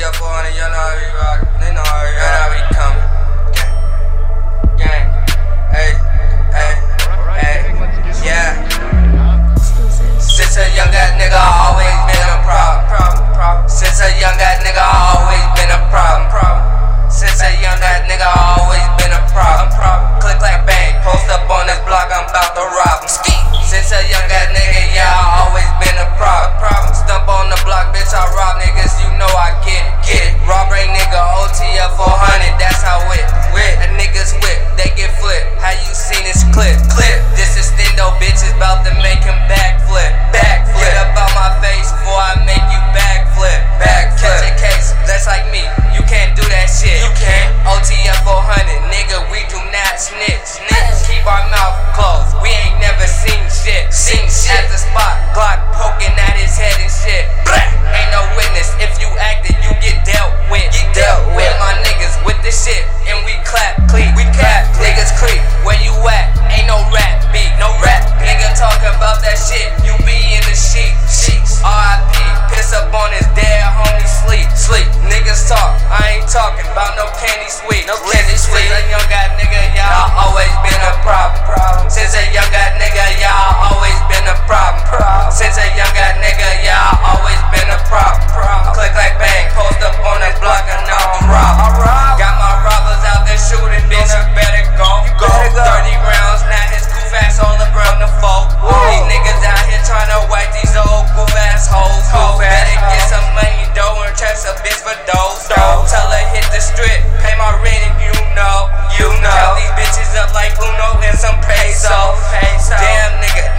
your phone and you're not even mouth and make him backflip. Backflip. Get up out my face before I make you backflip. Backflip. Catch a case, that's like me. You can't do that shit. You can't. OTF 400, nigga, we do not snitch. Snitch. Keep our mouth closed. We ain't never seen shit. Seen shit. At the spot. already, you know, you know. Count these bitches up like Uno and some peso. Damn nigga,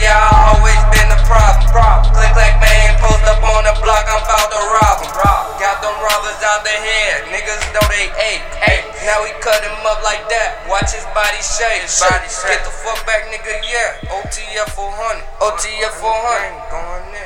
yeah, I always been a problem. problem. Click like man, post up on the block, I'm about to rob em. Rob. Got them robbers out the head, niggas know they ape. Hey, now we cut him up like that, watch his body shake. His body. Get the fuck back, nigga, yeah. OTF 400, OTF 400, going in.